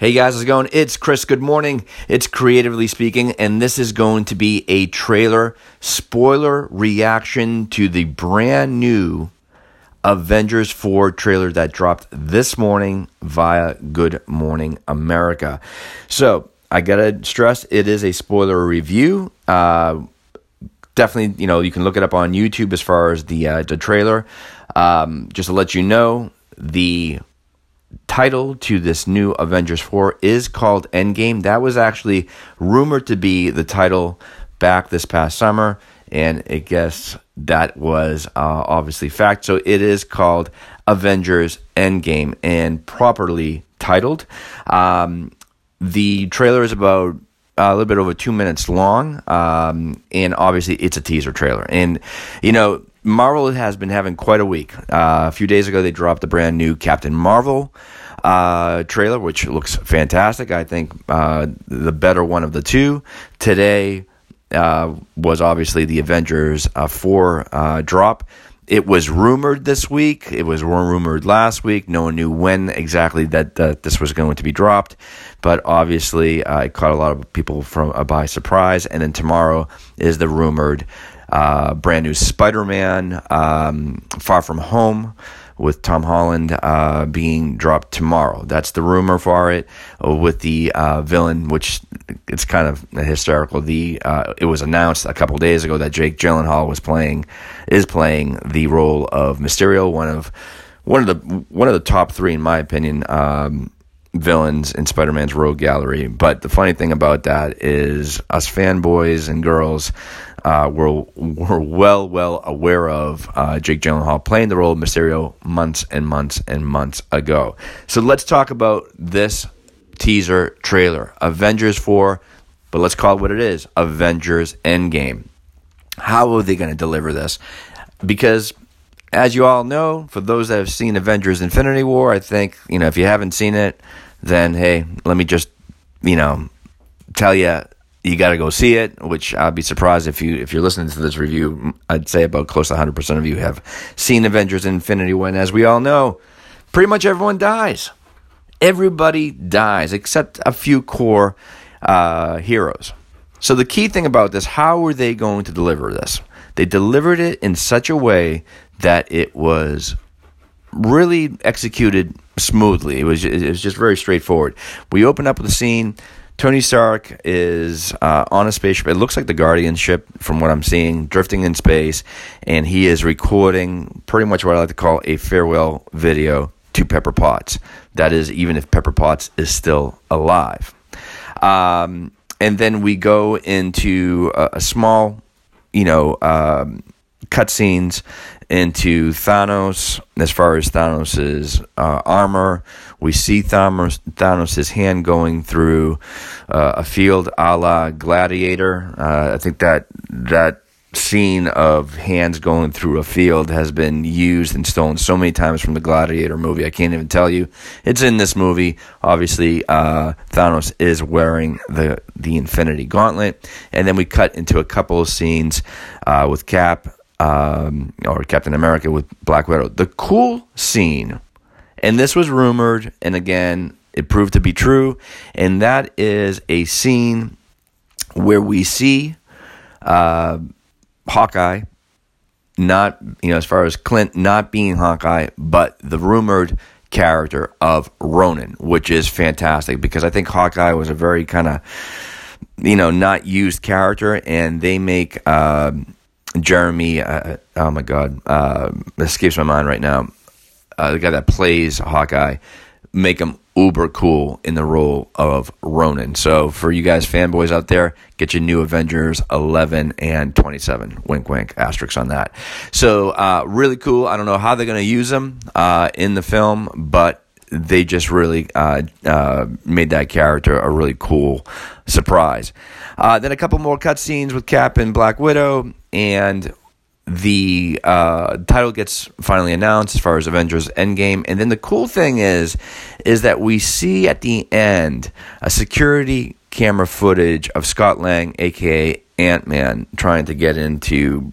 Hey guys, how's it going? It's Chris. Good morning. It's Creatively Speaking, and this is going to be a trailer spoiler reaction to the brand new Avengers 4 trailer that dropped this morning via Good Morning America. So, I gotta stress it is a spoiler review. Uh, definitely, you know, you can look it up on YouTube as far as the uh, the trailer. Um, just to let you know, the title to this new Avengers 4 is called Endgame. That was actually rumored to be the title back this past summer, and I guess that was uh, obviously fact. So it is called Avengers Endgame and properly titled. Um, the trailer is about a little bit over two minutes long, um, and obviously it's a teaser trailer. And you know, Marvel has been having quite a week. Uh, a few days ago, they dropped the brand new Captain Marvel uh, trailer, which looks fantastic. I think uh, the better one of the two. Today uh, was obviously the Avengers uh, 4 uh, drop. It was rumored this week. It was rumored last week. No one knew when exactly that, that this was going to be dropped, but obviously it caught a lot of people from by surprise. And then tomorrow is the rumored uh, brand new Spider-Man, um, Far From Home with Tom Holland uh, being dropped tomorrow. That's the rumor for it. Uh, with the uh, villain, which it's kind of hysterical. The uh, it was announced a couple days ago that Jake Gyllenhaal was playing is playing the role of Mysterio, one of one of the one of the top three in my opinion. Um, villains in Spider-Man's Rogue Gallery. But the funny thing about that is us fanboys and girls uh, were, were well, well aware of uh, Jake Gyllenhaal playing the role of Mysterio months and months and months ago. So let's talk about this teaser trailer Avengers 4, but let's call it what it is Avengers Endgame. How are they going to deliver this? Because as you all know, for those that have seen Avengers Infinity War, I think, you know, if you haven't seen it, then hey, let me just, you know, tell you you got to go see it. Which I'd be surprised if you if you're listening to this review. I'd say about close to 100 percent of you have seen Avengers: Infinity War. And as we all know, pretty much everyone dies. Everybody dies except a few core uh, heroes. So the key thing about this, how were they going to deliver this? They delivered it in such a way that it was really executed smoothly. It was it was just very straightforward. We open up with a scene Tony Stark is uh, on a spaceship. It looks like the Guardian ship, from what I'm seeing, drifting in space, and he is recording pretty much what I like to call a farewell video to Pepper Potts. That is, even if Pepper Potts is still alive. Um, and then we go into a, a small, you know, um, cutscenes into Thanos as far as Thanos' uh, armor. We see Thanos, Thanos' hand going through uh, a field a la Gladiator. Uh, I think that that scene of hands going through a field has been used and stolen so many times from the Gladiator movie. I can't even tell you. It's in this movie. Obviously, uh, Thanos is wearing the the Infinity Gauntlet, and then we cut into a couple of scenes uh, with Cap um, or Captain America with Black Widow. The cool scene, and this was rumored, and again, it proved to be true, and that is a scene where we see uh, Hawkeye, not, you know, as far as Clint not being Hawkeye, but the rumored character of Ronin, which is fantastic because I think Hawkeye was a very kind of, you know, not used character, and they make. Uh, Jeremy, uh, oh my God, uh, escapes my mind right now. Uh, the guy that plays Hawkeye, make him uber cool in the role of Ronin. So for you guys fanboys out there, get your new Avengers 11 and 27. Wink, wink, asterisk on that. So uh, really cool. I don't know how they're going to use them uh, in the film, but they just really uh, uh, made that character a really cool surprise. Uh, then a couple more cutscenes with Cap and Black Widow, and the uh, title gets finally announced as far as Avengers Endgame. And then the cool thing is, is that we see at the end a security camera footage of Scott Lang, aka Ant Man, trying to get into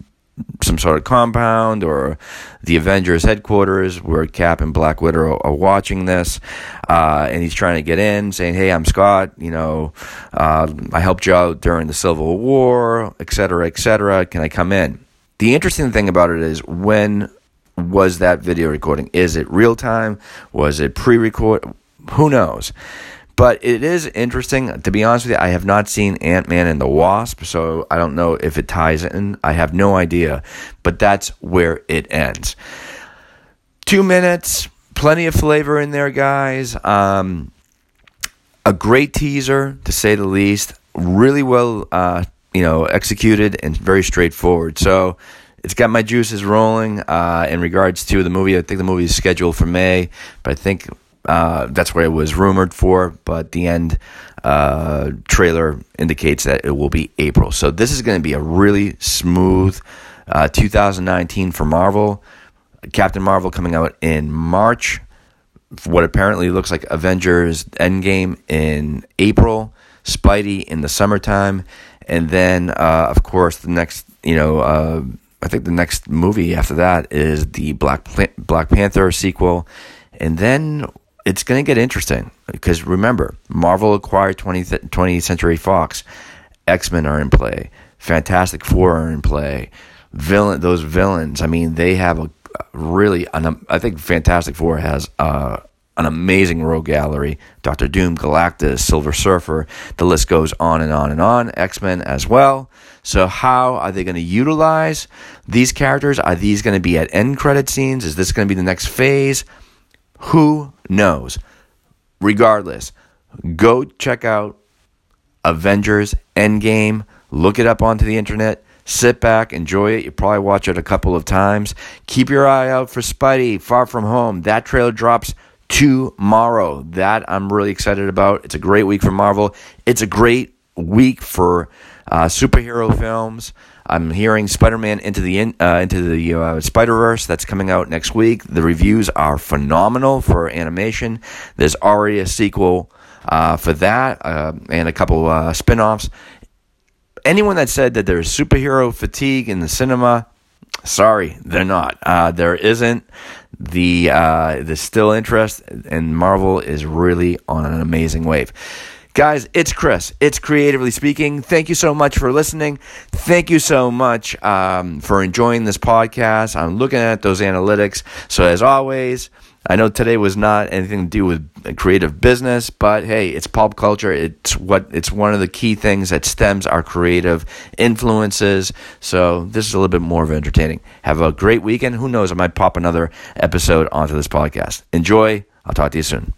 some sort of compound or the Avengers headquarters where Cap and Black Widow are watching this. Uh, and he's trying to get in, saying, Hey, I'm Scott. You know, uh, I helped you out during the Civil War, etc., etc. Can I come in? The interesting thing about it is when was that video recording? Is it real time? Was it pre record? Who knows? But it is interesting. To be honest with you, I have not seen Ant Man and the Wasp, so I don't know if it ties in. I have no idea. But that's where it ends. Two minutes, plenty of flavor in there, guys. Um, a great teaser, to say the least. Really well, uh, you know, executed and very straightforward. So it's got my juices rolling uh, in regards to the movie. I think the movie is scheduled for May, but I think uh, that's where it was rumored for, but the end uh, trailer indicates that it will be April. So this is going to be a really smooth uh, 2019 for Marvel. Captain Marvel coming out in March. What apparently looks like Avengers Endgame in April. Spidey in the summertime, and then uh, of course the next, you know. Uh, I think the next movie after that is the Black Black Panther sequel, and then it's going to get interesting because remember, Marvel acquired 20th, 20th Century Fox. X Men are in play. Fantastic Four are in play. Villain, those villains. I mean, they have a really. An, I think Fantastic Four has uh, an amazing rogue gallery. Doctor Doom, Galactus, Silver Surfer. The list goes on and on and on. X Men as well. So, how are they going to utilize these characters? Are these going to be at end credit scenes? Is this going to be the next phase? Who knows? Regardless, go check out Avengers Endgame. Look it up onto the internet. Sit back, enjoy it. You probably watch it a couple of times. Keep your eye out for Spidey Far From Home. That trailer drops tomorrow. That I'm really excited about. It's a great week for Marvel. It's a great week for uh, superhero films. I'm hearing Spider-Man into the in, uh, into the uh, Spider-Verse that's coming out next week. The reviews are phenomenal for animation. There's already a sequel uh, for that uh, and a couple uh, spin-offs. Anyone that said that there's superhero fatigue in the cinema, sorry, they're not. Uh, there isn't. The the still interest and Marvel is really on an amazing wave. Guys, it's Chris. It's Creatively Speaking. Thank you so much for listening. Thank you so much um, for enjoying this podcast. I'm looking at those analytics. So, as always, I know today was not anything to do with creative business, but hey, it's pop culture. It's what it's one of the key things that stems our creative influences. So this is a little bit more of entertaining. Have a great weekend. Who knows? I might pop another episode onto this podcast. Enjoy. I'll talk to you soon.